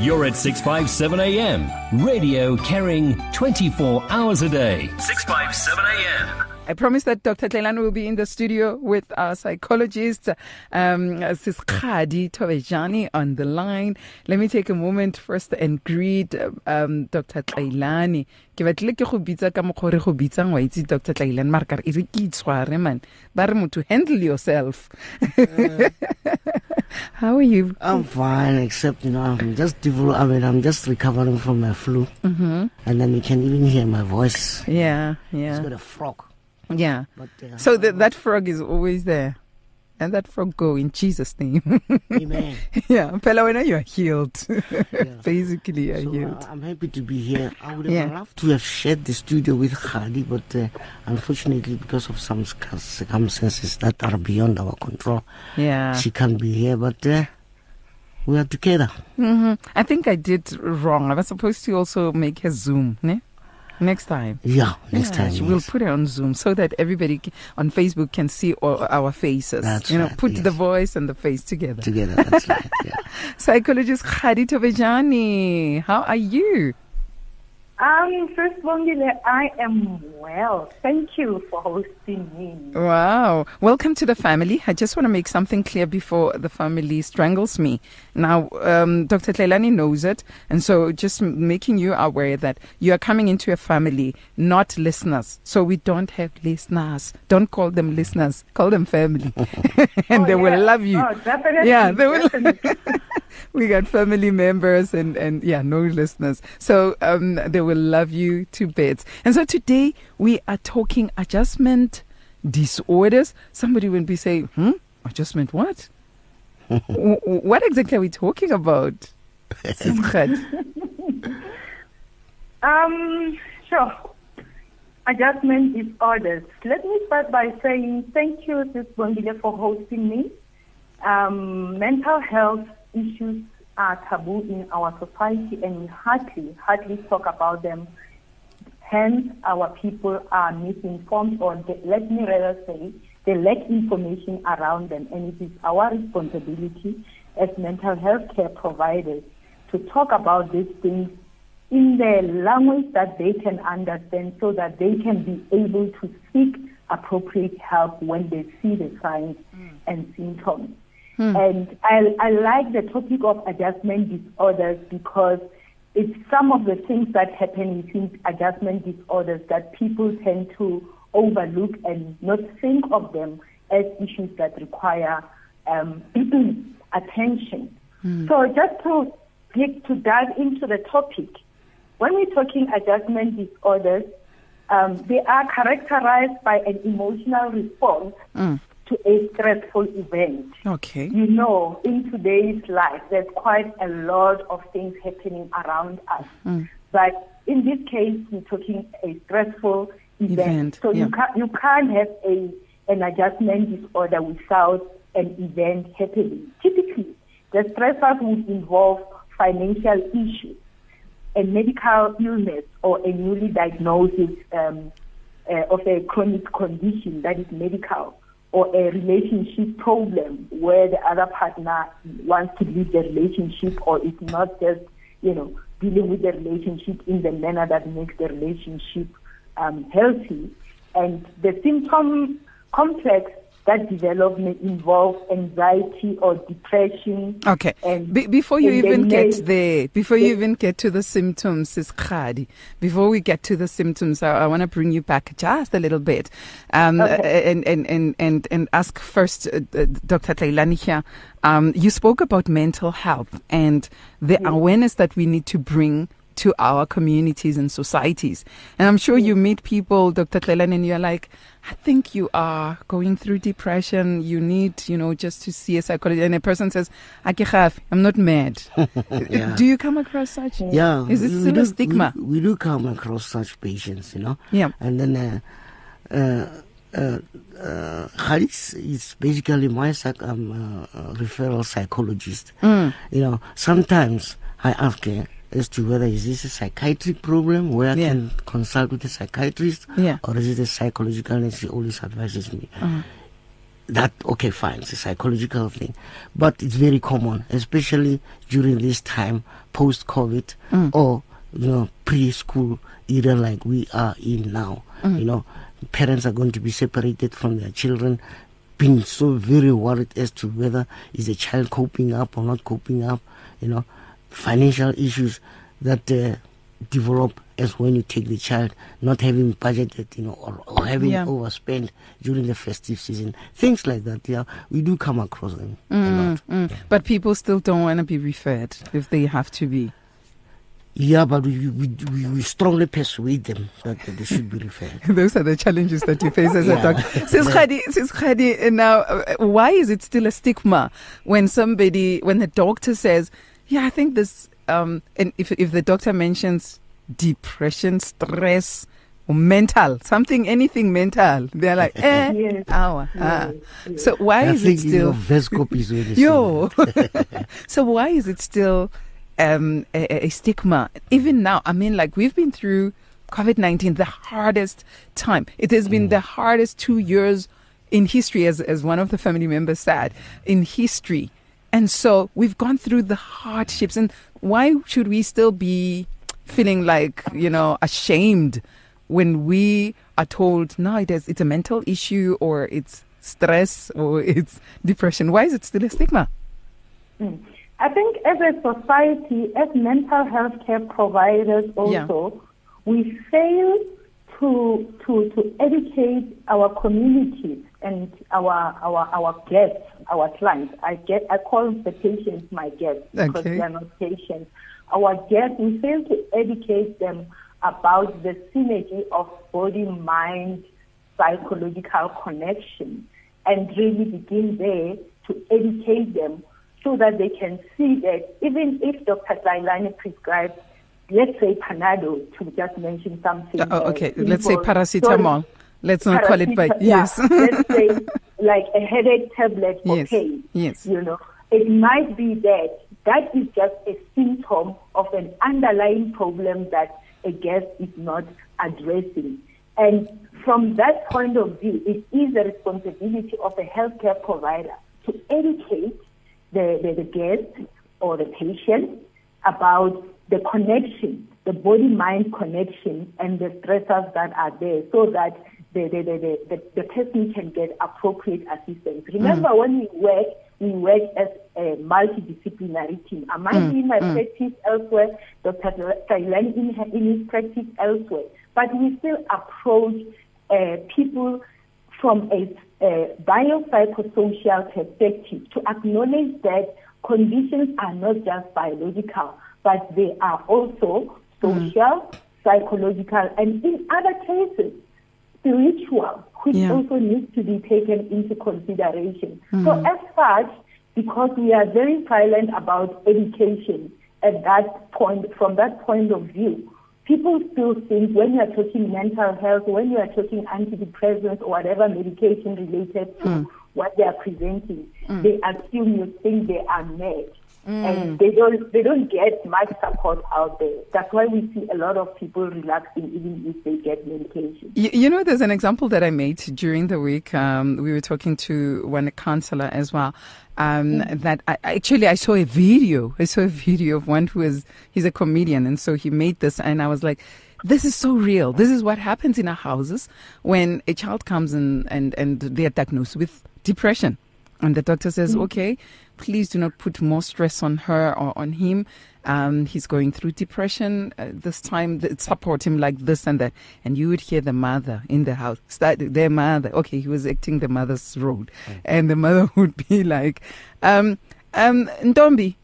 You're at 657 AM. Radio carrying 24 hours a day. 657 AM. I promise that Dr. Tlailane will be in the studio with our psychologist, um, Sis Kgadi Thobejane on the line. Let me take a moment first and greet um, Dr. Tlailane. ke batlile ke go bitsa ka mokgwa re go bitsang wa itse dr tlailan mare kare e re ke itshware man ba re motho handle yourself how are you i'm fine except you know i'm just develop, i mean i'm just recovering from my flu mm-hmm. and then you can even hear my voice yeah yeah it's got a frog yeah. But, uh, so that frog is always there. And that frog go in Jesus' name. Amen. yeah. Pelawena, you are healed. yeah. Basically, you are so, healed. Uh, I'm happy to be here. I would have yeah. loved to have shared the studio with Kgadi, but uh, unfortunately, because of some circumstances that are beyond our control, yeah, she can't be here. But uh, we are together. Mm-hmm. I think I did wrong. I was supposed to also make a Zoom. Ne? Next time. Yeah, next yeah, time. We'll put it on Zoom so that everybody on Facebook can see all our faces. That's you know, right, put yes. the voice and the face together. Together, that's right. Yeah. Psychologist Kgadi Thobejane, how are you? Um, first Bongile, I am well. Thank you for hosting me. Wow. Welcome to the family. I just want to make something clear before the family strangles me. Now, um, Dr. Tlailane knows it. And so just making you aware that you are coming into a family, not listeners. So we don't have listeners. Don't call them listeners. Call them family. and oh, they yeah. will love you. Oh, definitely. Yeah, they will. We got family members and, and yeah, no listeners. So um, they will love you to bits. And so today we are talking adjustment disorders. Somebody will be saying, hmm, adjustment what? what exactly are we talking about? um, sure. Adjustment disorders. Let me start by saying thank you, Sis Bongile, for hosting me. Um, mental health issues are taboo in our society and we hardly, hardly talk about them. Hence, our people are misinformed, or they, let me rather say, they lack information around them. And it is our responsibility as mental health care providers to talk about these things in the language that they can understand so that they can be able to seek appropriate help when they see the signs mm. and symptoms. Hmm. And I, I like the topic of adjustment disorders because it's some of the things that happen within adjustment disorders that people tend to overlook and not think of them as issues that require um, attention. Hmm. So just to get to dive into the topic, when we're talking adjustment disorders, um, they are characterized by an emotional response Hmm. To a stressful event. Okay. You know, in today's life, there's quite a lot of things happening around us. Mm. But in this case, we're talking a stressful event. Event, So yeah. you can't you can't have a an adjustment disorder without an event happening. Typically, the stressors would involve financial issues, a medical illness, or a newly diagnosed um, uh, of a chronic condition that is medical or a relationship problem where the other partner wants to leave the relationship or is not just, you know, dealing with the relationship in the manner that makes the relationship um, healthy. And the symptom complex that development may involve anxiety or depression. Okay. And, Be- before you even get may- there, before you even get to the symptoms, is Kgadi. Before we get to the symptoms, I, I want to bring you back just a little bit, um, Okay. and, and and and and ask first, uh, uh, Dr. Here. Um, you spoke about mental health and the awareness that we need to bring to our communities and societies. And I'm sure you meet people, Dr. Tlailane, and you're like, I think you are going through depression. You need, you know, just to see a psychologist. And a person says, "Ake khaf, I'm not mad. Yeah. Do you come across such? Yeah. Is we still do- a stigma? We, we do come across such patients, you know. Yeah. And then uh, uh, uh, uh, Khalis is basically my psych- um, uh, uh, referral psychologist. Mm. You know, sometimes I ask her as to whether is this a psychiatric problem where Yeah. I can consult with a psychiatrist Yeah. or is it a psychological and she always advises me. Uh-huh. that okay fine it's a psychological thing but it's very common especially during this time post covid mm. or you know preschool era like we are in now mm. you know parents are going to be separated from their children being so very worried as to whether is the child coping up or not coping up you know financial issues that uh, develop as when you take the child, not having budgeted, you know, or, or having yeah. overspent during the festive season, things like that. Yeah, we do come across them mm. Mm. Yeah. But people still don't want to be referred if they have to be. Yeah, but we, we, we, strongly persuade them that they should be referred. Those are the challenges that you face as yeah. a doctor. Sis Kgadi, Sis Kgadi, now, uh, why is it still a stigma when somebody, when the doctor says, yeah, I think this, um, and if, if the doctor mentions depression, stress, or mental, something, anything mental. They're like, eh, yes. hour. Ah. Yes. So why I is it still yo? so why is it still um, a, a, stigma? Even now, I mean, like we've been through COVID nineteen, the hardest time. It has been mm. the hardest two years in history, as as one of the family members said, in history. And so we've gone through the hardships. And why should we still be feeling like, you know, ashamed when we are told, no, it is, it's a mental issue or it's stress or it's depression? Why is it still a stigma? Mm. I think as a society, as mental health care providers also, yeah. we fail to, to, to educate our communities and our, our, our guests, our clients. I get, I call the patients my guests because okay. they are not patients our guests, we fail to educate them about the synergy of body, mind, psychological connection and really begin there to educate them so that they can see that even if Dr. Tlailane prescribes, let's say Panado, to just mention something. Uh, okay, let's say paracetamol. let's not call it by, yes. let's say like a headache tablet for yes. pain. Yes. You know, it might be that that is just a symptom of an underlying problem that a guest is not addressing. And from that point of view, it is the responsibility of a healthcare provider to educate the, the, the guest or the patient about the connection, the body mind connection, and the stressors that are there so that the, the, the, the, the person can get appropriate assistance. Remember, mm. when we work, we work as a multidisciplinary team. Am I might mm, be in my mm. practice elsewhere, Dr. Tlailane in, in his practice elsewhere, but we still approach uh, people from a, a biopsychosocial perspective to acknowledge that conditions are not just biological, but they are also social, mm. psychological, and in other cases, spiritual which yeah. also needs to be taken into consideration. Mm-hmm. So as such, because we are very silent about education at that point, from that point of view, people still think when you are talking mental health, when you are talking antidepressants or whatever medication related to mm. what they are presenting, mm. they assume you think they are mad. Mm. And they don't they don't get much support out there. That's why we see a lot of people relapsing even if they get medication. You, you know, there's an example that I made during the week. Um, we were talking to one counselor as well. Um, mm. That I, actually I saw a video. I saw a video of one who is he's a comedian, and so he made this, and I was like this is so real. This is what happens in our houses when a child comes in and, and they are diagnosed with depression. And the doctor says, mm. okay, please do not put more stress on her or on him. Um, he's going through depression uh, this time. Support him like this and that. And you would hear the mother in the house, start their mother. Okay, he was acting the mother's role. Mm. And the mother would be like, um, um, Ntombi,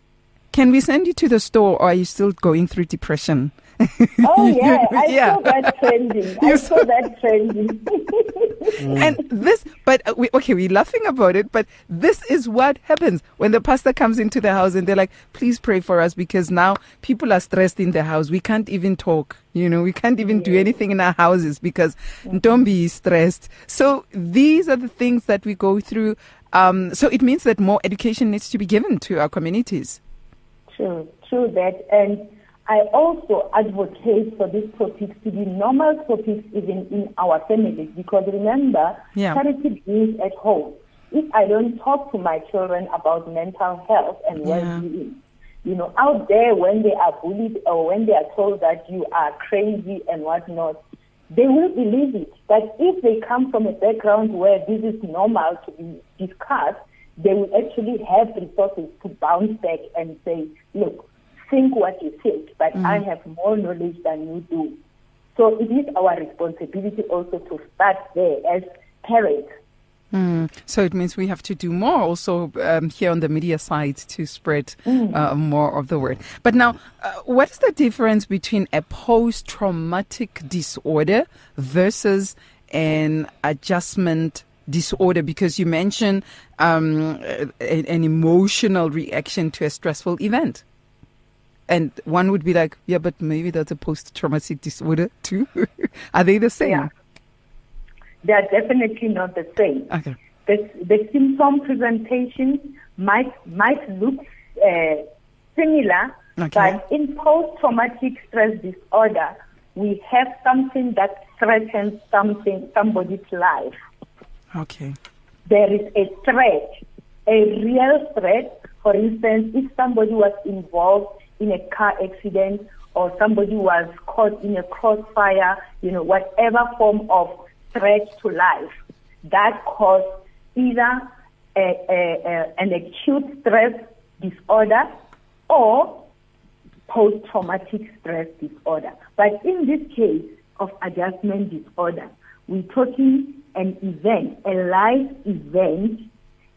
can we send you to the store or are you still going through depression? Oh yeah, I yeah. saw that trending. I saw that trending. and this, but uh, we, okay, we're laughing about it, but this is what happens when the pastor comes into the house and they're like, "Please pray for us because now people are stressed in the house. We can't even talk. You know, we can't even do anything in our houses because mm-hmm. don't be stressed." So these are the things that we go through. Um, so it means that more education needs to be given to our communities. True, true that, and I also advocate for these topics to be normal topics even in our families because remember, yeah. charity begins at home. if I don't talk to my children about mental health and Yeah. well-being, you know, out there when they are bullied or when they are told that you are crazy and whatnot, they will believe it. But if they come from a background where this is normal to be discussed, they will actually have resources to bounce back and say, look, think what you think, but I have more knowledge than you do. So it is our responsibility also to start there as parents. Mm. So it means we have to do more also um, here on the media side to spread uh, more of the word. But now, uh, what is the difference between a post traumatic disorder versus an adjustment disorder? Because you mentioned um, a- an emotional reaction to a stressful event. And one would be like, yeah, but maybe that's a post traumatic disorder too. Are they the same? Yeah. They are definitely not the same. Okay. the, the symptom presentation might might look uh, similar, Okay. but in post-traumatic stress disorder, we have something that threatens something somebody's life. Okay. There is a threat, a real threat. For instance, if somebody was involved in a car accident or somebody was caught in a crossfire, you know, whatever form of threat to life, that caused either a, a, a, an acute stress disorder or post-traumatic stress disorder. But in this case of adjustment disorder, we're talking an event, a life event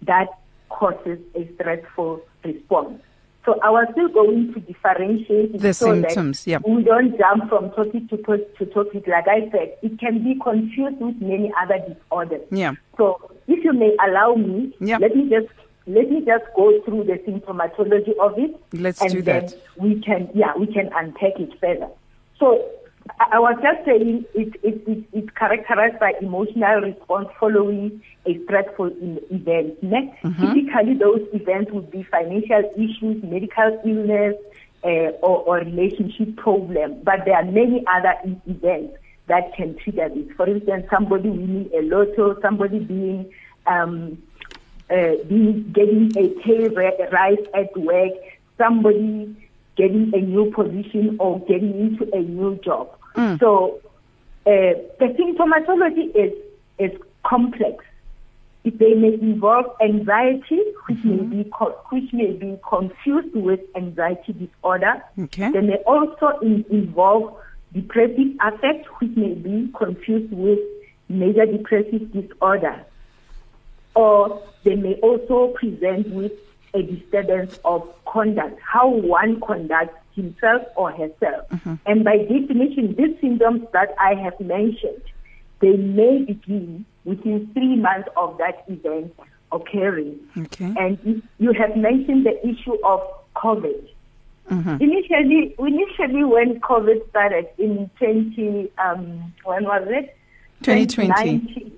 that causes a stressful response. So I was still going to differentiate The so symptoms, that yeah. we don't jump from topic to, to, to topic. Like I said, it can be confused with many other disorders. Yeah. So if you may allow me, Yeah. let me just let me just go through the symptomatology of it. Let's and do then that. We can yeah, we can unpack it further. So I was just saying it, it, it, it's characterized by emotional response following a stressful event. Next, Mm-hmm. Typically, those events would be financial issues, medical illness, uh, or, or relationship problem. But there are many other events that can trigger this. For instance, somebody winning a lotto, somebody being um, uh, being getting a pay ri- rise at work, somebody getting a new position or getting into a new job. So uh, the symptomatology is is complex. It, they may involve anxiety, which may be co- which may be confused with anxiety disorder. Okay. They may also in, involve depressive affect, which may be confused with major depressive disorder or they may also present with a disturbance of conduct, how one conducts himself or herself. And by definition, these symptoms that I have mentioned, they may begin within three months of that event occurring. Okay. And you- you have mentioned the issue of COVID. Mm-hmm. Initially, initially when COVID started in 20, um, when was it? 2020. 2019.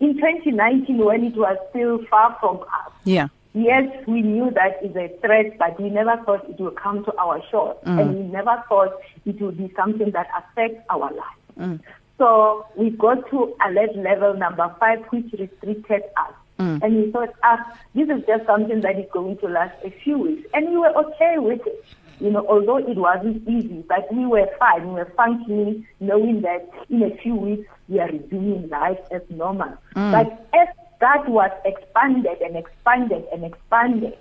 In 2019, when it was still far from us, Yeah. Yes, we knew that is a threat, but we never thought it would come to our shores, mm. and we never thought it would be something that affects our lives. Mm. So we got to alert level number five, which restricted us. Mm. And we thought, ah, this is just something that is going to last a few weeks. And we were okay with it. You know, although it wasn't easy, but we were fine. We were functioning, knowing that in a few weeks we are resuming life as normal. But as that was expanded and expanded and expanded,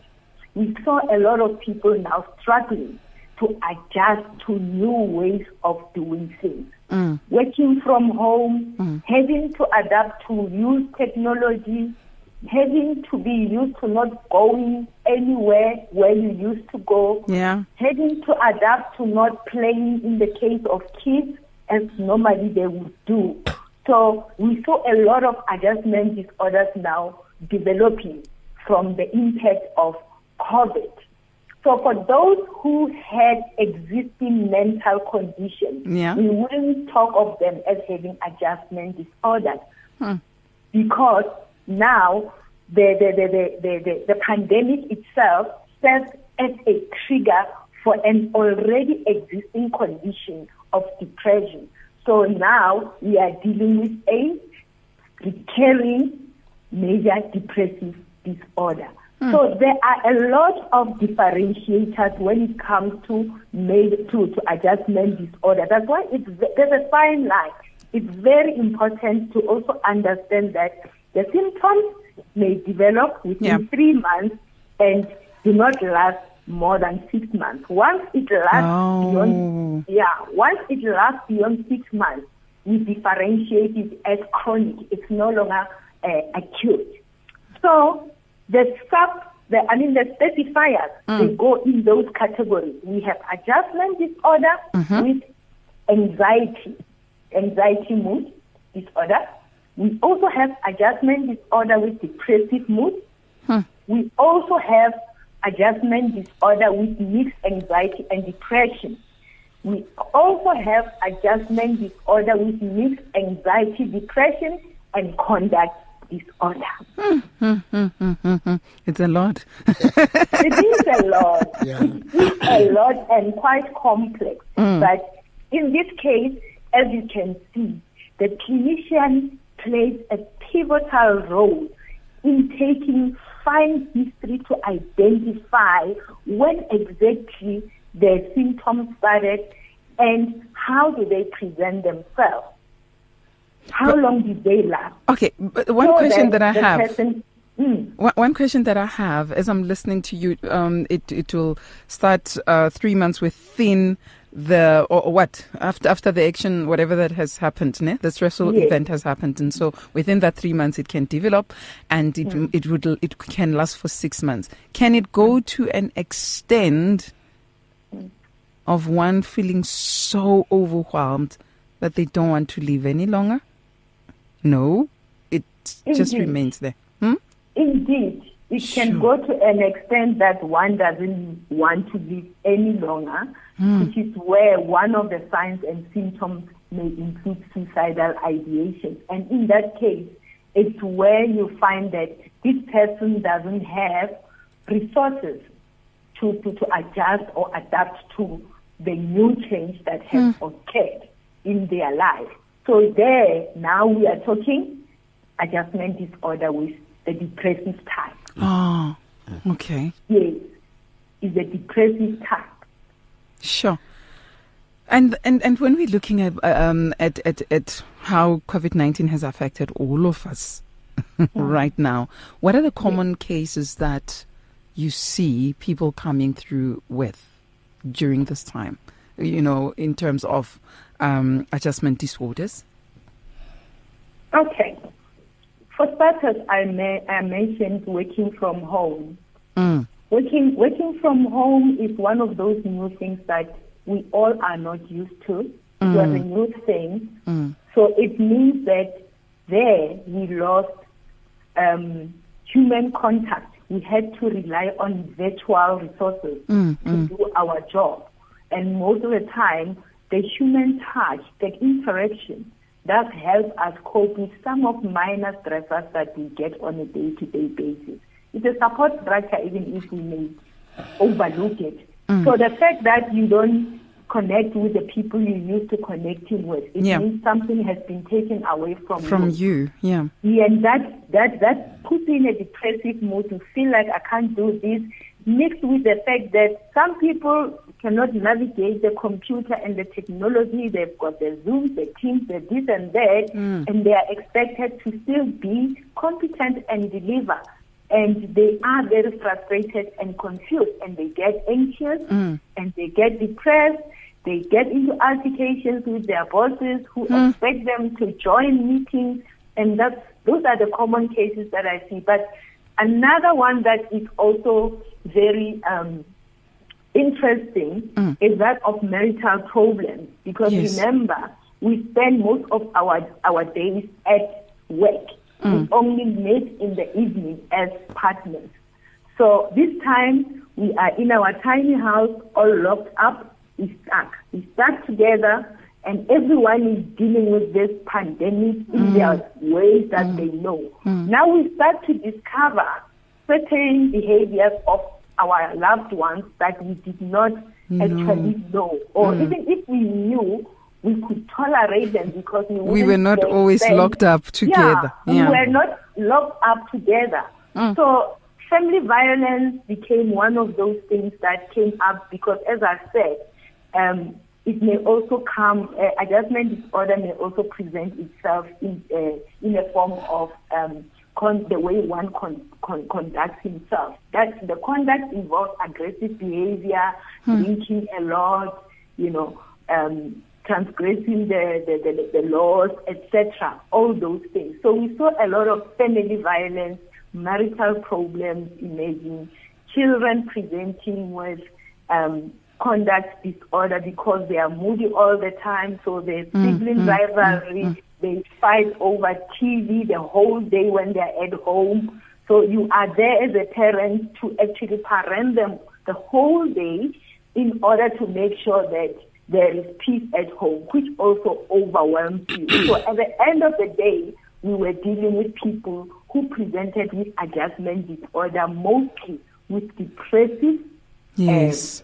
we saw a lot of people now struggling to adjust to new ways of doing things. Mm. Working from home, mm. having to adapt to use technology, having to be used to not going anywhere where you used to go, Yeah. having to adapt to not playing in the case of kids as normally they would do. So we saw a lot of adjustment disorders now developing from the impact of COVID. So for those who had existing mental conditions, Yeah. we wouldn't talk of them as having adjustment disorders hmm. because now the, the, the, the, the, the, the pandemic itself serves as a trigger for an already existing condition of depression. So now we are dealing with a recurring major depressive disorder. Mm. So there are a lot of differentiators when it comes to made to, to adjustment disorder. That's why it's there's a fine line. It's very important to also understand that the symptoms may develop within yeah. three months and do not last more than six months. Once it lasts oh. beyond yeah, once it lasts beyond six months, we differentiate it as chronic. It's no longer uh, acute. So the sub, the, I mean the specifiers, mm. they go in those categories. We have adjustment disorder mm-hmm. with anxiety, anxiety mood disorder. We also have adjustment disorder with depressive mood. Hmm. We also have adjustment disorder with mixed anxiety and depression. We also have adjustment disorder with mixed anxiety, depression, and conduct disorder. Hmm, hmm, hmm, it's a lot. it is a lot. Yeah. It is a lot and quite complex. Mm. But in this case, as you can see, the clinician plays a pivotal role in taking fine history to identify when exactly the symptoms started and how do they present themselves. How but, long did they last? Okay, but one so question that, that I have. Person, mm. one, one, question that I have as I'm listening to you, um, it it will start uh, three months within the or, or, what after after the action whatever that has happened ne? the stressful yes. event has happened and so within that 3 months it can develop and it mm. it would it can last for 6 months can it go mm. to an extent mm. of one feeling so overwhelmed that they don't want to live any longer no it Indeed. just remains there hmm? Indeed it sure. can go to an extent that one doesn't want to live any longer, mm. which is where one of the signs and symptoms may include suicidal ideation. And in that case, it's where you find that this person doesn't have resources to, to, to adjust or adapt to the new change that has mm. occurred in their life. So there, now we are talking adjustment disorder with the depressive type. Oh, okay. Yes, is a depressive type. Sure. And and and when we're looking at um at at, at how COVID nineteen has affected all of us right now, what are the common yes. cases that you see people coming through with during this time? You know, in terms of um, adjustment disorders. Okay. For starters, I, may, I mentioned working from home. Mm. Working, working from home is one of those new things that we all are not used to. Mm. It was a new thing. Mm. So it means that there we lost um, human contact. We had to rely on virtual resources mm, to mm. do our job. And most of the time, the human touch, the interaction, does help us cope with some of minor stressors that we get on a day-to-day basis. It's a support structure even if we may overlook it. Mm. So the fact that you don't connect with the people you used to connecting with, it yeah. means something has been taken away from, from you. you. Yeah. Yeah, and that that that puts in a depressive mood to feel like I can't do this, mixed with the fact that some people cannot navigate the computer and the technology. They've got the Zoom, the Teams, the this and that, mm. and they are expected to still be competent and deliver. And they are very frustrated and confused, and they get anxious mm. and they get depressed. They get into altercations with their bosses who mm. expect them to join meetings, and that's those are the common cases that I see. But another one that is also very um, interesting mm. is that of marital problems because yes. remember we spend most of our our days at work. Mm. We only meet in the evening as partners. So this time we are in our tiny house, all locked up. We stuck. We stuck together, and everyone is dealing with this pandemic in mm. their ways that mm. they know. Mm. Now we start to discover certain behaviors of our loved ones that we did not no. actually know. Or mm. even if we knew, we could tolerate them because we, we were not always spend. locked up together. Yeah, yeah, we were not locked up together. Mm. So family violence became one of those things that came up because, as I said, um, it may also come, uh, adjustment disorder may also present itself in, uh, in a form of um, con- the way one con- con- conducts himself. That the conduct involves aggressive behavior, hmm. drinking a lot, you know, um, transgressing the, the, the, the laws, etc. All those things. So we saw a lot of family violence, marital problems emerging, children presenting with um, conduct disorder because they are moody all the time. So the mm, sibling mm, rivalry, mm, they fight over TV the whole day when they're at home. So you are there as a parent to actually parent them the whole day in order to make sure that there is peace at home, which also overwhelms you. so at the end of the day, we were dealing with people who presented with adjustment disorder, mostly with depressive yes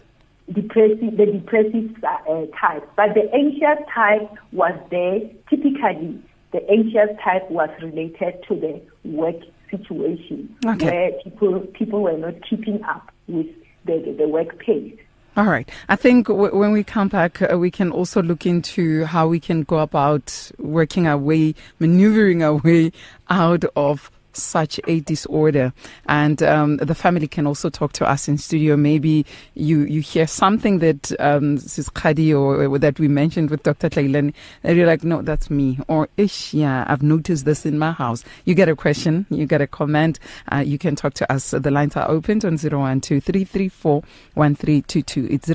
depressive, the depressive uh, type. But the anxious type was there. Typically, the anxious type was related to the work situation okay. where people people were not keeping up with the, the, the work pace. All right. I think w- when we come back, uh, we can also look into how we can go about working our way, maneuvering our way out of such a disorder. And um, the family can also talk to us in studio. Maybe you, you hear something that um, Sis Kgadi or, or, that we mentioned with Dr. Tlailane, and you're like, no, that's me. Or, ish, yeah, I've noticed this in my house. You get a question, you get a comment, uh, you can talk to us. The lines are opened on 012 It's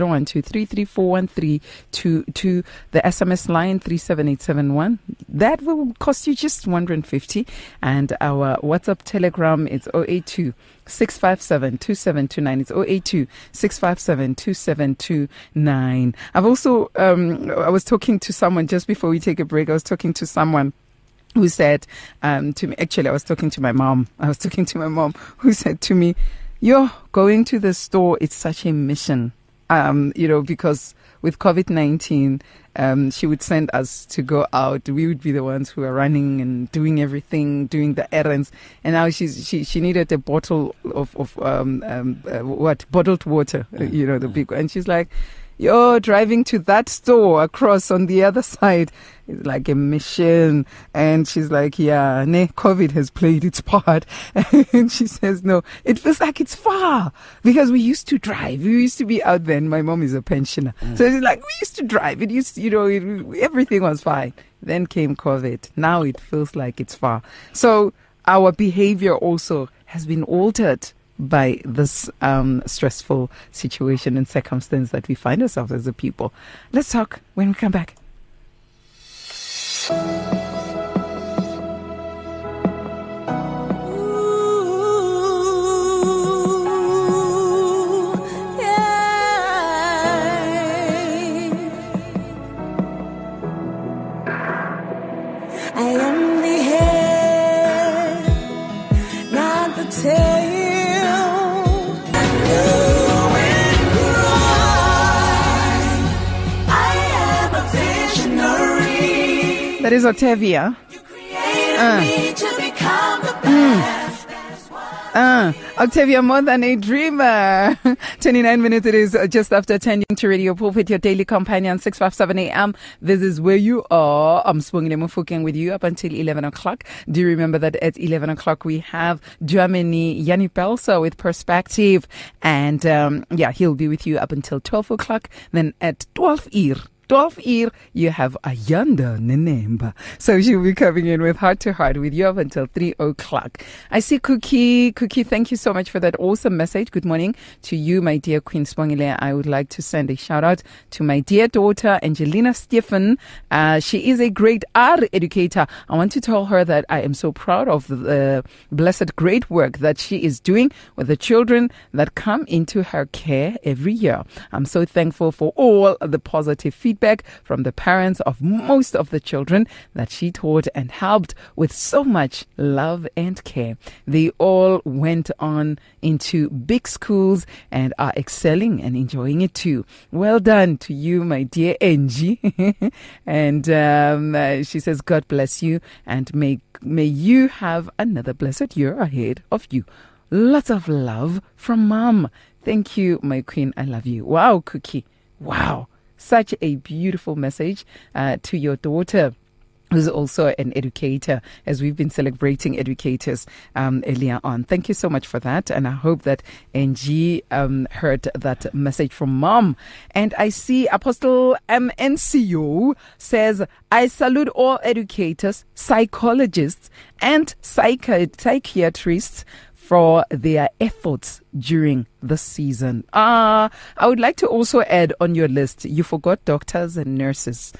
012 The SMS line 37871. That will cost you just 150 and our WhatsApp, Telegram, it's 082 657 2729. It's 082 657 2729. I've also, um, I was talking to someone just before we take a break, I was talking to someone who said um, to me, actually, I was talking to my mom. I was talking to my mom who said to me, You're going to the store, it's such a mission. Um, you know, because with COVID 19, um, she would send us to go out. We would be the ones who are running and doing everything, doing the errands. And now she's, she she needed a bottle of of um, um, uh, what bottled water, you know, the big. One and she's like, you're driving to that store across on the other side. It's like a mission. And she's like, yeah, ne, COVID has played its part. And she says, no, it feels like it's far because we used to drive. We used to be out there. And my mom is a pensioner. Mm. So she's like, we used to drive. It used to, you know, it, everything was fine. Then came COVID. Now it feels like it's far. So our behavior also has been altered by this um, stressful situation and circumstance that we find ourselves as a people. Let's talk when we come back. That is Octavia. Uh. Mm. Uh, Octavia, more than a dreamer. 29 minutes it is just after 10 to Radio Pulpit, your daily companion, 657 AM. This is where you are. I'm Spongile Mofokeng with you up until 11 o'clock. Do you remember that at 11 o'clock we have Germany Yanni Pelsa with Perspective. And, um, yeah, he'll be with you up until 12 o'clock. Then at 12 ear. 12 year, you have Ayanda Nenemba. So she'll be coming in with heart to heart with you up until 3 o'clock. I see Cookie. Cookie, thank you so much for that awesome message. Good morning to you, my dear Queen Spongile. I would like to send a shout out to my dear daughter, Angelina Stephen. Uh, she is a great art educator. I want to tell her that I am so proud of the blessed great work that she is doing with the children that come into her care every year. I'm so thankful for all the positive feedback feedback from the parents of most of the children that she taught and helped with so much love and care. They all went on into big schools and are excelling and enjoying it too. Well done to you, my dear Angie. and um, uh, she says, God bless you and may, may you have another blessed year ahead of you. Lots of love from mom. Thank you, my queen. I love you. Wow, Cookie. Wow. Such a beautiful message uh, to your daughter who's also an educator, as we've been celebrating educators um, earlier on. Thank you so much for that. And I hope that Angie um, heard that message from mom. And I see Apostle MNCO says, I salute all educators, psychologists, and psychi- psychiatrists for their efforts during the season. Ah, uh, I would like to also add on your list, you forgot doctors and nurses.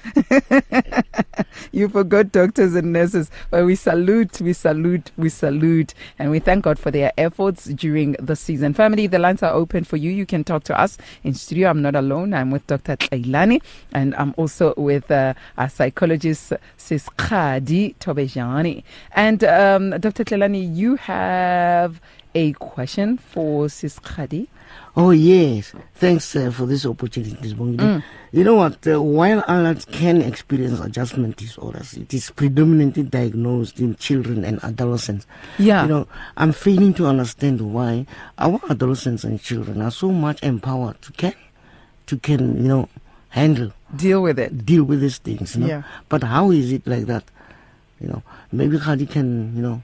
you forgot doctors and nurses. But we salute, we salute, we salute, and we thank God for their efforts during the season. Family, the lines are open for you. You can talk to us in studio. I'm not alone. I'm with Dr. Tlailane, and I'm also with uh, our psychologist, Sis Kgadi Thobejane. And um, Dr. Tlailane, you have a question for Sis Kgadi? Oh, yes. Thanks uh, for this opportunity, mm. You know what? Uh, while adults can experience adjustment disorders, it is predominantly diagnosed in children and adolescents. Yeah. You know, I'm failing to understand why our adolescents and children are so much empowered to can, to can, you know, handle. Deal with it. Deal with these things. You know? Yeah. But how is it like that? You know, maybe Kgadi can, you know,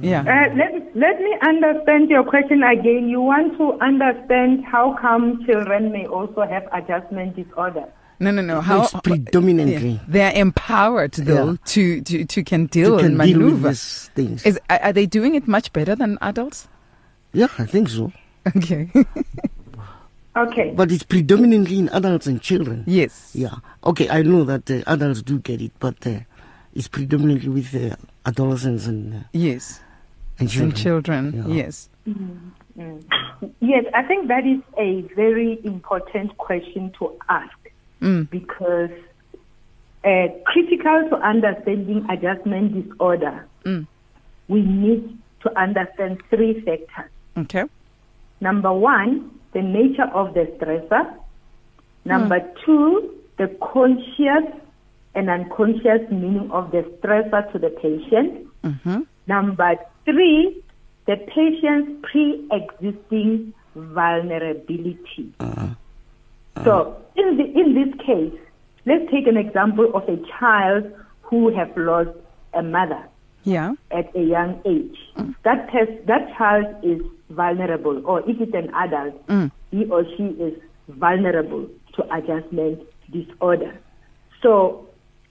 yeah. Uh, let, let me understand your question again. You want to understand how come children may also have adjustment disorder? No, no, no. How it's predominantly yeah. they are empowered though yeah. to, to to can deal to can and maneuver deal with things. Is are they doing it much better than adults? Yeah, I think so. Okay. okay. But it's predominantly in adults and children. Yes. Yeah. Okay, I know that uh, adults do get it, but uh, it's predominantly with uh, adolescents and uh, yes, and children. And children. Yeah. Yes. Mm-hmm. Mm. Yes, I think that is a very important question to ask mm. because uh, critical to understanding adjustment disorder, mm. we need to understand three factors. Okay. Number one, the nature of the stressor. Number mm. two, the conscious and unconscious meaning of the stressor to the patient. Mm-hmm. Number three, the patient's pre-existing vulnerability. Uh-huh. Uh-huh. So in, the, in this case, let's take an example of a child who have lost a mother yeah. at a young age. Mm. That, pers- that child is vulnerable, or if it's an adult, mm. he or she is vulnerable to adjustment disorder. So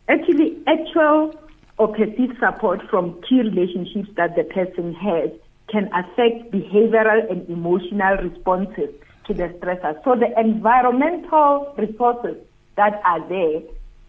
actually, actual or perceived support from key relationships that the person has can affect behavioral and emotional responses to the stressor. So the environmental resources that are there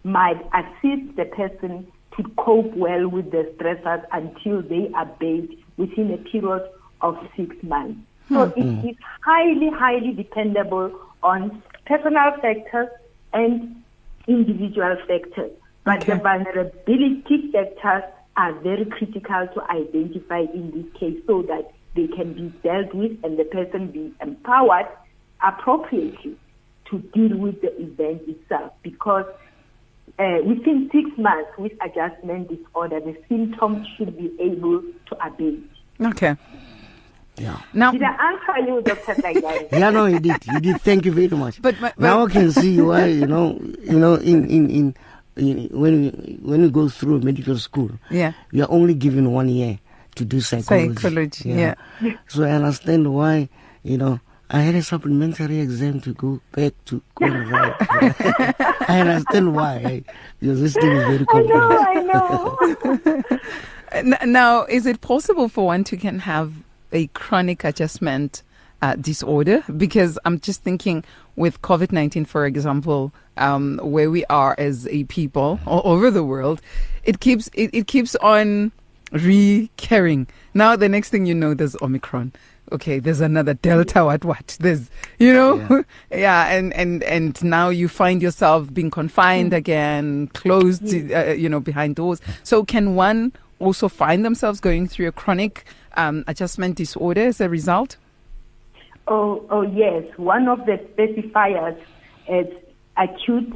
might assist the person to cope well with the stressors until they abate within a period of six months. So Hmm. it is highly, highly dependable on personal factors and individual factors. But Okay. the vulnerability factors are very critical to identify in this case so that they can be dealt with and the person be empowered appropriately to deal with the event itself because uh, within six months with adjustment disorder, the symptoms should be able to abate. Okay. Yeah. Now, Did I answer you, Dr. Dagari? Yeah, no, you did. You did. Thank you very much. But my- now I can see why you know, you know, in in in, in Uh, when we, when we go through medical school, yeah. we are only given one year to do psychology. Psychology, yeah. So I understand why you know. I had a supplementary exam to go back to go and write. I understand why eh? because this thing is very I know. I know. Now, is it possible for one to can have a chronic adjustment uh, disorder? Because I'm just thinking with COVID 19, for example, um, where we are as a people all over the world, it keeps it, it keeps on recurring. Now, the next thing you know, there's Omicron. okay, there's another Delta, what, what? There's, you know, yeah, yeah and, and, and now you find yourself being confined mm. again, closed, uh, you know, behind doors. So can one also find themselves going through a chronic um, adjustment disorder as a result? Oh, oh yes. One of the specifiers is acute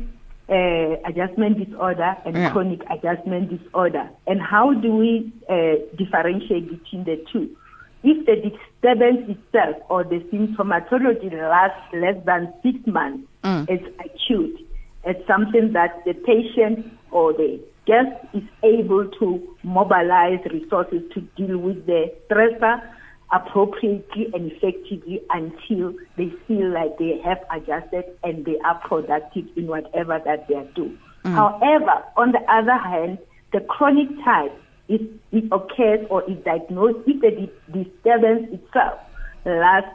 uh, adjustment disorder and yeah. chronic adjustment disorder. And how do we uh, differentiate between the two? If the disturbance itself or the symptomatology lasts less than six months, mm. it's acute. It's something that the patient or the guest is able to mobilize resources to deal with the stressor appropriately and effectively until they feel like they have adjusted and they are productive in whatever that they are doing. Mm. However, on the other hand, the chronic type, if it occurs or is diagnosed if the disturbance itself lasts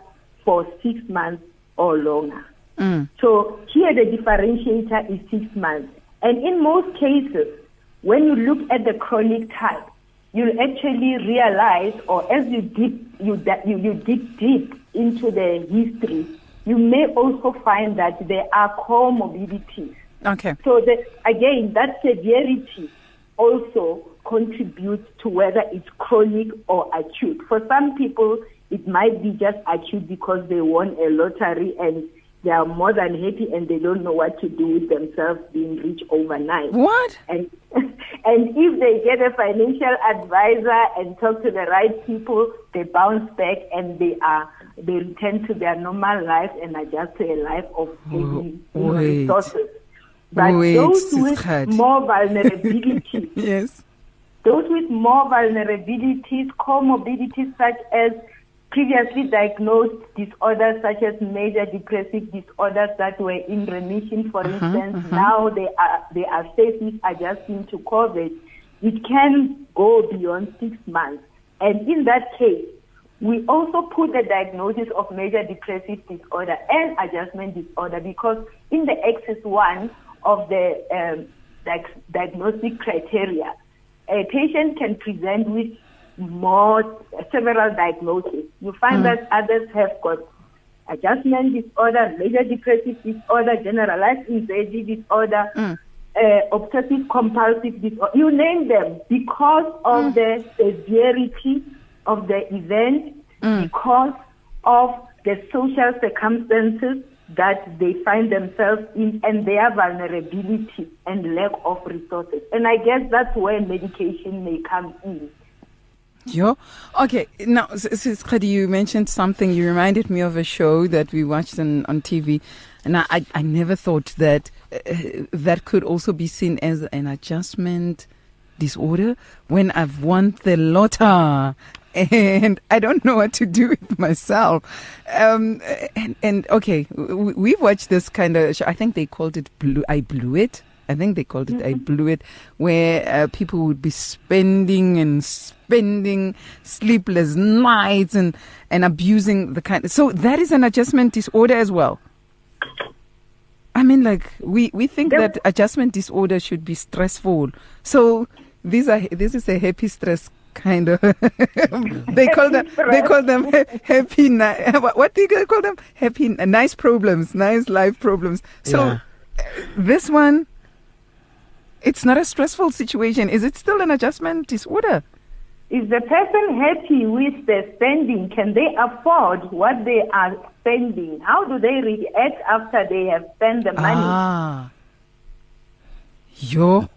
for six months or longer. Mm. So here the differentiator is six months. And in most cases, when you look at the chronic type, you'll actually realize, or as you deep you, you, you dig deep into the history, you may also find that there are comorbidities. Okay. So that again, that severity also contributes to whether it's chronic or acute. For some people, it might be just acute because they won a lottery and they are more than happy and they don't know what to do with themselves being rich overnight. What? And and if they get a financial advisor and talk to the right people, they bounce back and they are they return to their normal life and adjust to a life of saving resources. But Wait, those with more vulnerability, yes, those with more vulnerabilities, comorbidities such as previously diagnosed disorders such as major depressive disorders that were in remission, for uh-huh, instance, uh-huh. now they are they are with adjusting to COVID. It can go beyond six months, and in that case, we also put the diagnosis of major depressive disorder and adjustment disorder because in the axis one of the um, diagnostic criteria, a patient can present with more several diagnoses. You find mm. that others have got adjustment disorder, major depressive disorder, generalized anxiety disorder, mm. uh, obsessive compulsive disorder. You name them because of mm. the severity of the event, mm. because of the social circumstances that they find themselves in and their vulnerability and lack of resources. And I guess that's where medication may come in. Yeah. Okay. Now, Sis Kgadi, you mentioned something. You reminded me of a show that we watched on, on TV. And I, I, I never thought that uh, that could also be seen as an adjustment disorder when I've won the lotto and I don't know what to do with myself. Um, and, and okay, we've watched this kind of show. I think they called it Blue. I blew it. I think they called it mm-hmm. I blew it, where uh, people would be spending and spending sleepless nights and and abusing the kind. So that is an adjustment disorder as well. I mean, like we we think that adjustment disorder should be stressful. So these are this is a happy stress kind of. they call them they call them happy. What do you call them? Happy nice problems, nice life problems. So yeah. this one it's not a stressful situation. Is it still an adjustment disorder? Is the person happy with the spending? Can they afford what they are spending? How do they react after they have spent the money? Ah. Yo.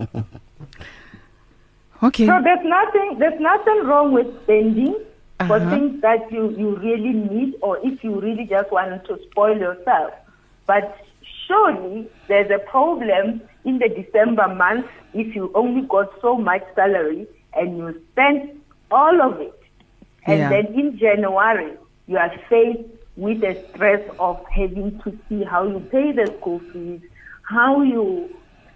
okay. So there's nothing there's nothing wrong with spending uh-huh. for things that you, you really need or if you really just want to spoil yourself. But surely there's a problem in the December month if you only got so much salary and you spent all of it. And yeah. then in January, you are faced with the stress of having to see how you pay the school fees, how you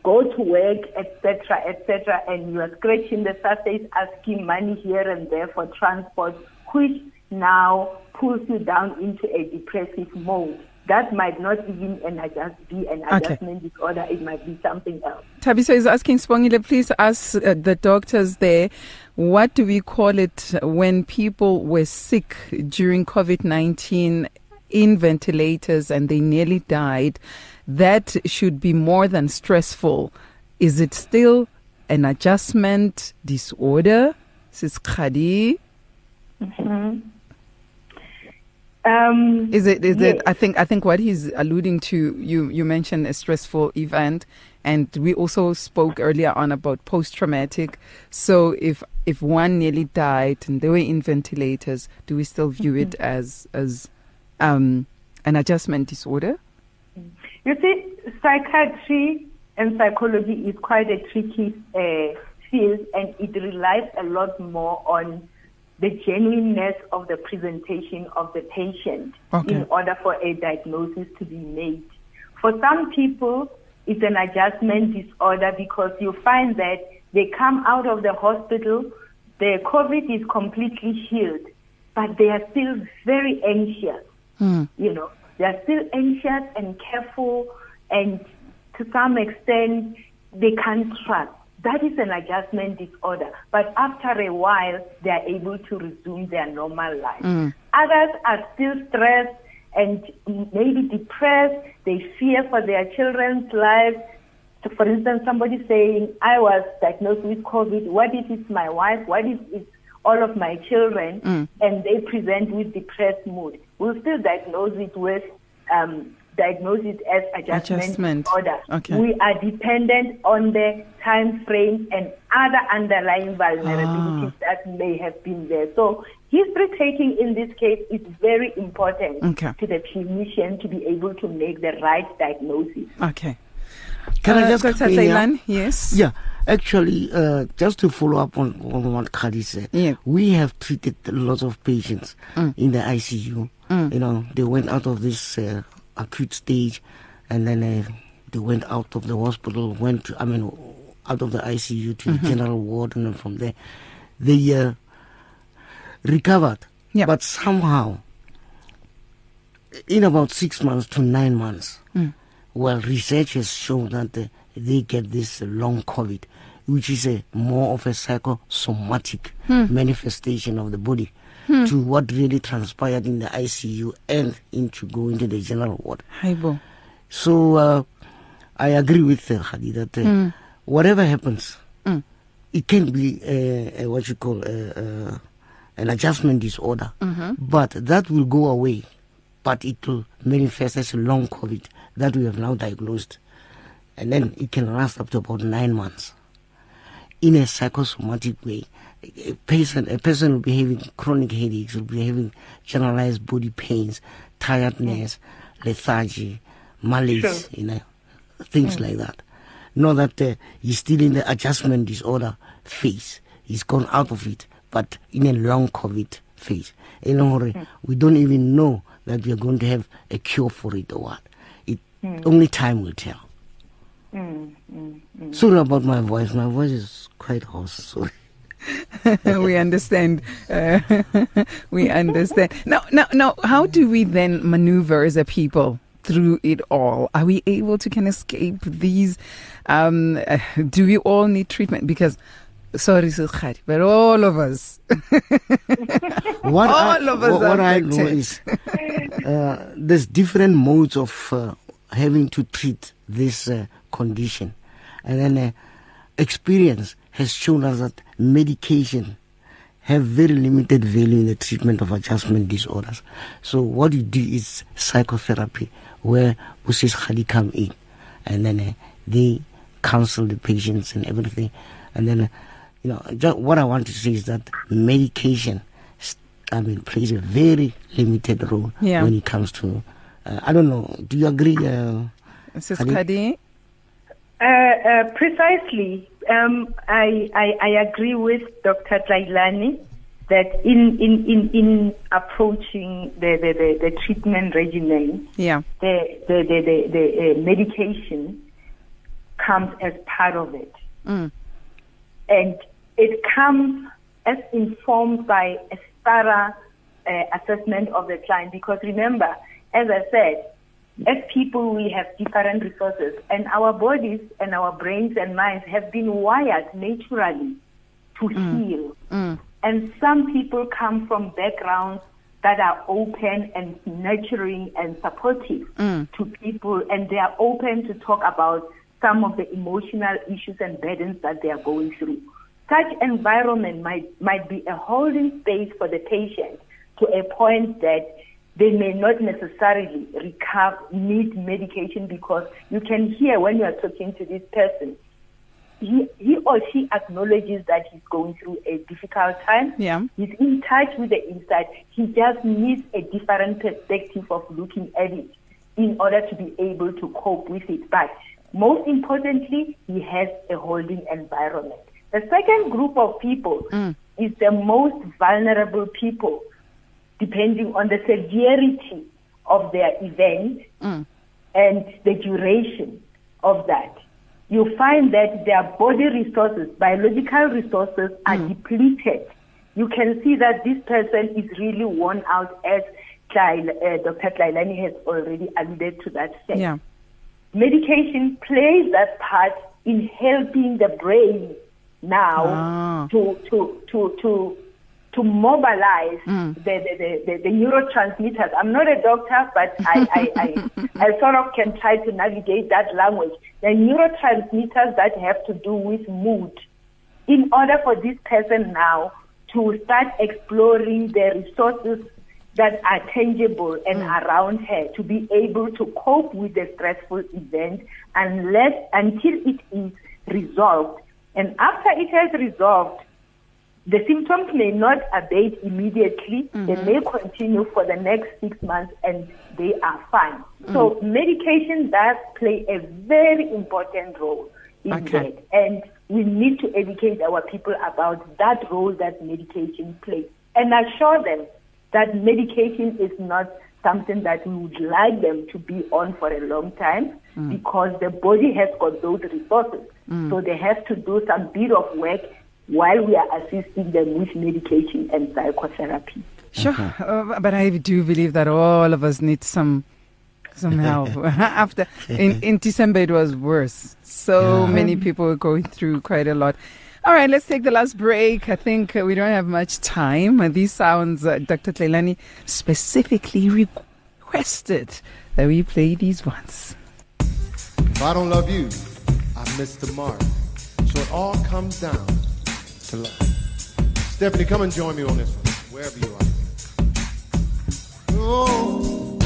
go to work, etc., etc., and you are scratching the surface, asking money here and there for transport, which now pulls you down into a depressive mode. That might not even an adjust, be an Okay. adjustment disorder. It might be something else. Tabiso is asking Spongile, please ask uh, the doctors there, what do we call it when people were sick during COVID 19 in ventilators and they nearly died? That should be more than stressful. Is it still an adjustment disorder? Sis Kgadi? Um, Is it? Is yes. it? I think. I think what he's alluding to. You you mentioned a stressful event, and we also spoke earlier on about post traumatic. So if if one nearly died and they were in ventilators, do we still view it Mm-hmm. as as um, an adjustment disorder? You see, psychiatry and psychology is quite a tricky uh, field, and it relies a lot more on the genuineness of the presentation of the patient Okay. in order for a diagnosis to be made. For some people, it's an adjustment disorder because you find that they come out of the hospital, their COVID is completely healed, but they are still very anxious hmm. you know, they are still anxious and careful, and to some extent, they can't trust. That is an adjustment disorder. But after a while, they are able to resume their normal life. Others are still stressed and maybe depressed. They fear for their children's lives. So for instance, somebody saying, I was diagnosed with COVID. What if it's my wife? What if it's all of my children? And they present with depressed mood. We'll still diagnose it with, um, diagnose it as adjustment, Adjustment. disorder. Okay. We are dependent on the time frame and other underlying vulnerabilities Ah. that may have been there. So history taking in this case is very important Okay. to the clinician to be able to make the right diagnosis. Okay. Can I Uh, just Dr. come in? Tlailane? Yes. Yeah, actually, uh, just to follow up on, on what Kgadi said, Yeah. we have treated lots of patients in the ICU. You know, they went out of this uh, acute stage, and then uh, they went out of the hospital, went, to, I mean, out of the ICU to the general ward, and then from there, they uh, recovered. Yeah. But somehow, in about six months to nine months, well, research has shown that uh, they get this long COVID, which is a more of a psychosomatic manifestation of the body to what really transpired in the ICU and into going to the general ward. Haibo. So uh, I agree with uh, Kgadi that uh, whatever happens, it can be uh, uh, what you call uh, an adjustment disorder, but that will go away. But it will manifest as a long COVID that we have now diagnosed, and then it can last up to about nine months. In a psychosomatic way, a person a person will be having chronic headaches, will be having generalized body pains, tiredness, lethargy, malaise, you know, things hmm. like that. Know that uh, he's still in the adjustment disorder phase. He's gone out of it, but in a long COVID phase. You know, hmm. we don't even know that we are going to have a cure for it or what. It hmm. only time will tell. Sorry about my voice. My voice is quite hoarse. Sorry. we understand. Uh, we understand. Now, now, now, how do we then maneuver as a people through it all? Are we able to can escape these? Um, uh, do we all need treatment? Because, sorry, Sis Kgadi, but all of us. What I, All of us what, are what I know is uh, there's different modes of uh, having to treat this uh, condition, and then uh, experience has shown us that medication have very limited value in the treatment of adjustment disorders. So what you do is psychotherapy, where Usis Kgadi come in, and then uh, they counsel the patients and everything, and then uh, you know what I want to say is that medication, I mean, plays a very limited role Yeah. when it comes to. Uh, I don't know. Do you agree? Uh, Sis Kgadi? Uh, uh, precisely. Um, I, I, I agree with Dr. Tlailane that in, in, in, in approaching the, the, the, the treatment regimen, Yeah. the, the, the, the, the uh, medication comes as part of it. Mm. And it comes as informed by a thorough uh, assessment of the client because remember, as I said, as people, we have different resources, and our bodies and our brains and minds have been wired naturally to Mm. heal. Mm. And some people come from backgrounds that are open and nurturing and supportive Mm. to people, and they are open to talk about some of the emotional issues and burdens that they are going through. Such environment might, might be a holding space for the patient to a point that they may not necessarily recover, need medication because you can hear when you are talking to this person, he, he or she acknowledges that he's going through a difficult time. Yeah. He's in touch with the inside. He just needs a different perspective of looking at it in order to be able to cope with it. But most importantly, he has a holding environment. The second group of people mm. is the most vulnerable people, depending on the severity of their event Mm. and the duration of that. You find that their body resources, biological resources, are depleted. You can see that this person is really worn out, as Tlail, uh, Dr. Tlailane has already alluded to that fact. Yeah. Medication plays that part in helping the brain now Ah. to, to, to, to, to mobilize Mm. the, the, the, the, neurotransmitters. I'm not a doctor, but I, I, I, I sort of can try to navigate that language. The neurotransmitters that have to do with mood. In order for this person now to start exploring the resources that are tangible and around her to be able to cope with the stressful event unless until it is resolved. And after it has resolved, the symptoms may not abate immediately. They mm-hmm. may continue for the next six months and they are fine. So mm-hmm. medication does play a very important role in Okay. that. And we need to educate our people about that role that medication plays and assure them that medication is not something that we would like them to be on for a long time mm. because the body has got those resources. Mm. So they have to do some bit of work while we are assisting them with medication and psychotherapy. Sure, uh, but I do believe that all of us need some some help. After in in December it was worse. So many people were going through quite a lot. All right, let's take the last break. I think uh, we don't have much time. Uh, these sounds, uh, Dr. Tlailane specifically requested that we play these ones. If I don't love you, I miss the mark. So it all comes down to love. Stephanie, come and join me on this one, wherever you are. Oh.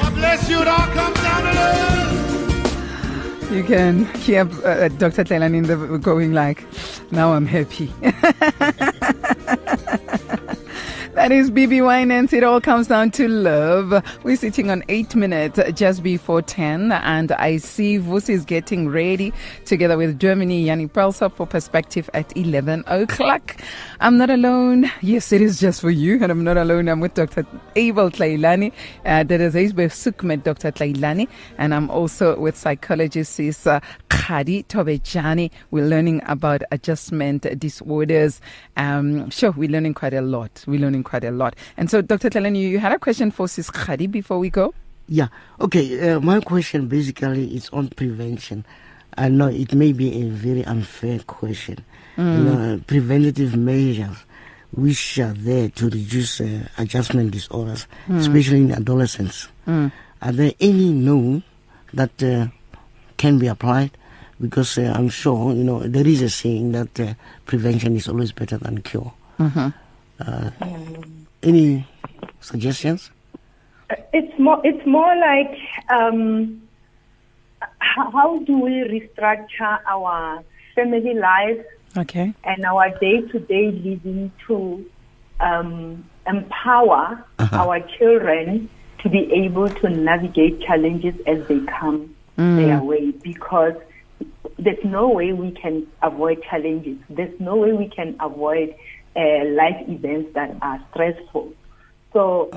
God bless you. It all comes down to love. You can hear uh, Dr. Tlailane in the going like, now I'm happy. That is BeBe Winans. It all comes down to love. We're sitting on eight minutes just before 10, and I see Vus is getting ready together with Germany, Yanni Pelsa for perspective at 11 o'clock. I'm not alone. Yes, it is just for you, and I'm not alone. I'm with Dr. Abel Tlailane. Uh, that is Aisbe Sukmet, Dr. Tlailane, and I'm also with psychologist Sis uh, Kgadi Thobejane. We're learning about adjustment disorders. Um, sure, we're learning quite a lot. We're learning quite a lot. And so, Dr. Tlailane, you had a question for Sis Kgadi before we go? Yeah. Okay. Uh, my question basically is on prevention. I know it may be a very unfair question. You know, preventative measures which are there to reduce uh, adjustment disorders, especially in adolescents. Are there any known that uh, can be applied? Because uh, I'm sure you know there is a saying that uh, prevention is always better than cure. Uh, any suggestions? It's more. It's more like um, how, how do we restructure our family lives Okay. and our day-to-day living to um, empower our children to be able to navigate challenges as they come their way. Because there's no way we can avoid challenges. There's no way we can avoid uh, life events that are stressful. So,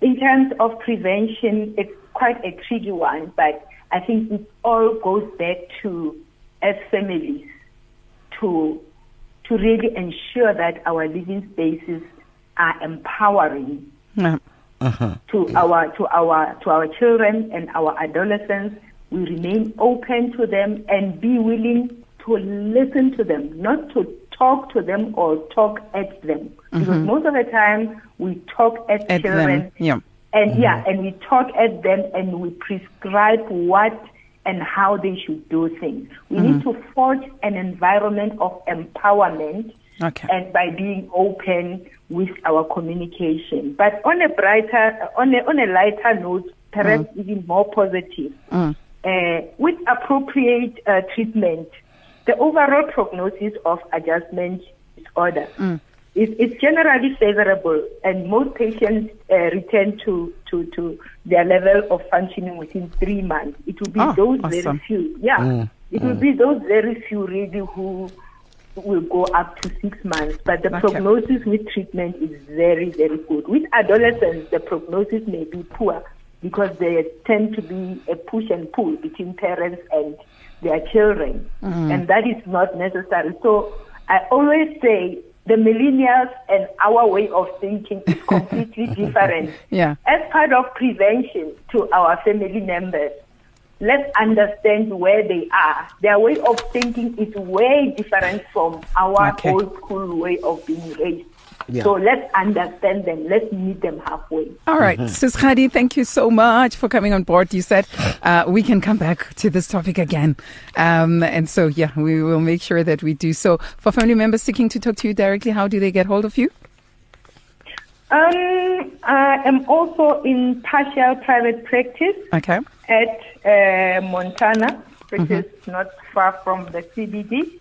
in terms of prevention, it's quite a tricky one, but I think it all goes back to as families to to really ensure that our living spaces are empowering Yeah. to our to our to our children and our adolescents. We remain open to them and be willing to listen to them, not to talk to them or talk at them. Because mm-hmm. most of the time we talk at, At children them. Yeah. and yeah, mm-hmm. and we talk at them and we prescribe what and how they should do things. We need mm-hmm. to forge an environment of empowerment Okay. and by being open with our communication. But on a brighter, on a, on a lighter note, perhaps mm. even more positive, mm. uh, with appropriate uh, treatment, the overall prognosis of adjustment disorder mm. is, is generally favorable, and most patients uh, return to, to, to their level of functioning within three months. It will be Oh, those awesome. very few, yeah, mm, it will mm. be those very few really who will go up to six months. But the Okay. prognosis with treatment is very, very good. With adolescents, the prognosis may be poor because there tend to be a push and pull between parents and their children. Mm-hmm. And that is not necessary. So I always say the millennials and our way of thinking is completely different. Yeah. As part of prevention to our family members, let's understand where they are. Their way of thinking is way different from our Okay. old school way of being raised. Yeah. So let's understand them. Let's meet them halfway. All right, Sis Kgadi, thank you so much for coming on board. You said uh, we can come back to this topic again. Um, and so, yeah, we will make sure that we do so. For family members seeking to talk to you directly, how do they get hold of you? Um, I am also in partial private practice Okay. at uh, Montana, which is not far from the CBD.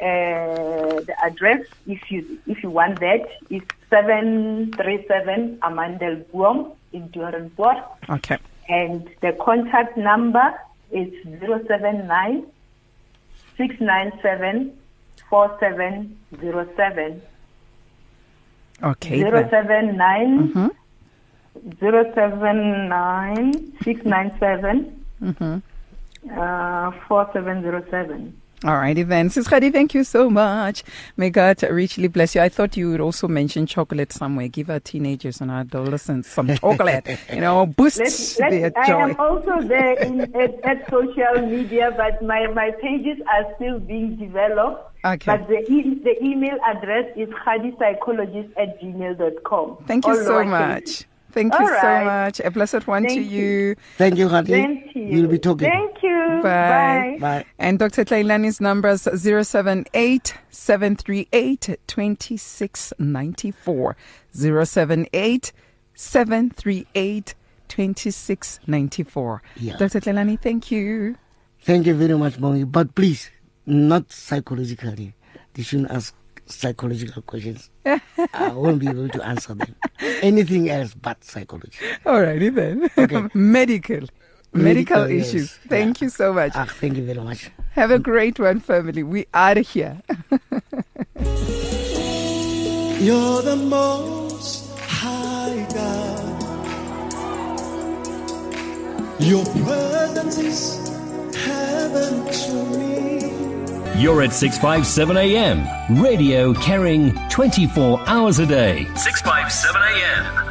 Uh, the address, if you if you want that, is seven three seven Amandel Boom in Durenburg, Okay. and the contact number is zero seven nine six nine seven four seven zero seven. Okay. Zero seven nine zero seven nine six nine seven uh four seven zero seven. All righty then. Sis Kgadi, thank you so much. May God richly bless you. I thought you would also mention chocolate somewhere. Give our teenagers and our adolescents some chocolate. you know, boosts Let's, let's, their I am also there in, at, at social media, but my, my pages are still being developed. Okay. But the, e- the email address is khadipsychologist at gmail.com. Thank you All so lowercase. much. Thank you All so much. A blessed one to you. you. Thank you, Kgadi. Thank you. We'll be talking. Thank you. Bye. Bye. And Dr. Tlailane's numbers 078 738 2694. 078 738 2694. Yeah. Dr. Tlailani, thank you. Thank you very much, Bongi. But please, not psychologically. They shouldn't ask psychological questions. I won't be able to answer them. Anything else but psychology. Alrighty then. Okay. Medical. Medical, Medical, yes. issues. Thank Yeah. you so much. Ah, thank you very much. Have a great one, family. We are here. You're the most high God. Your presence is heaven to me. You're at 657 AM. Radio carrying 24 hours a day. 657 AM.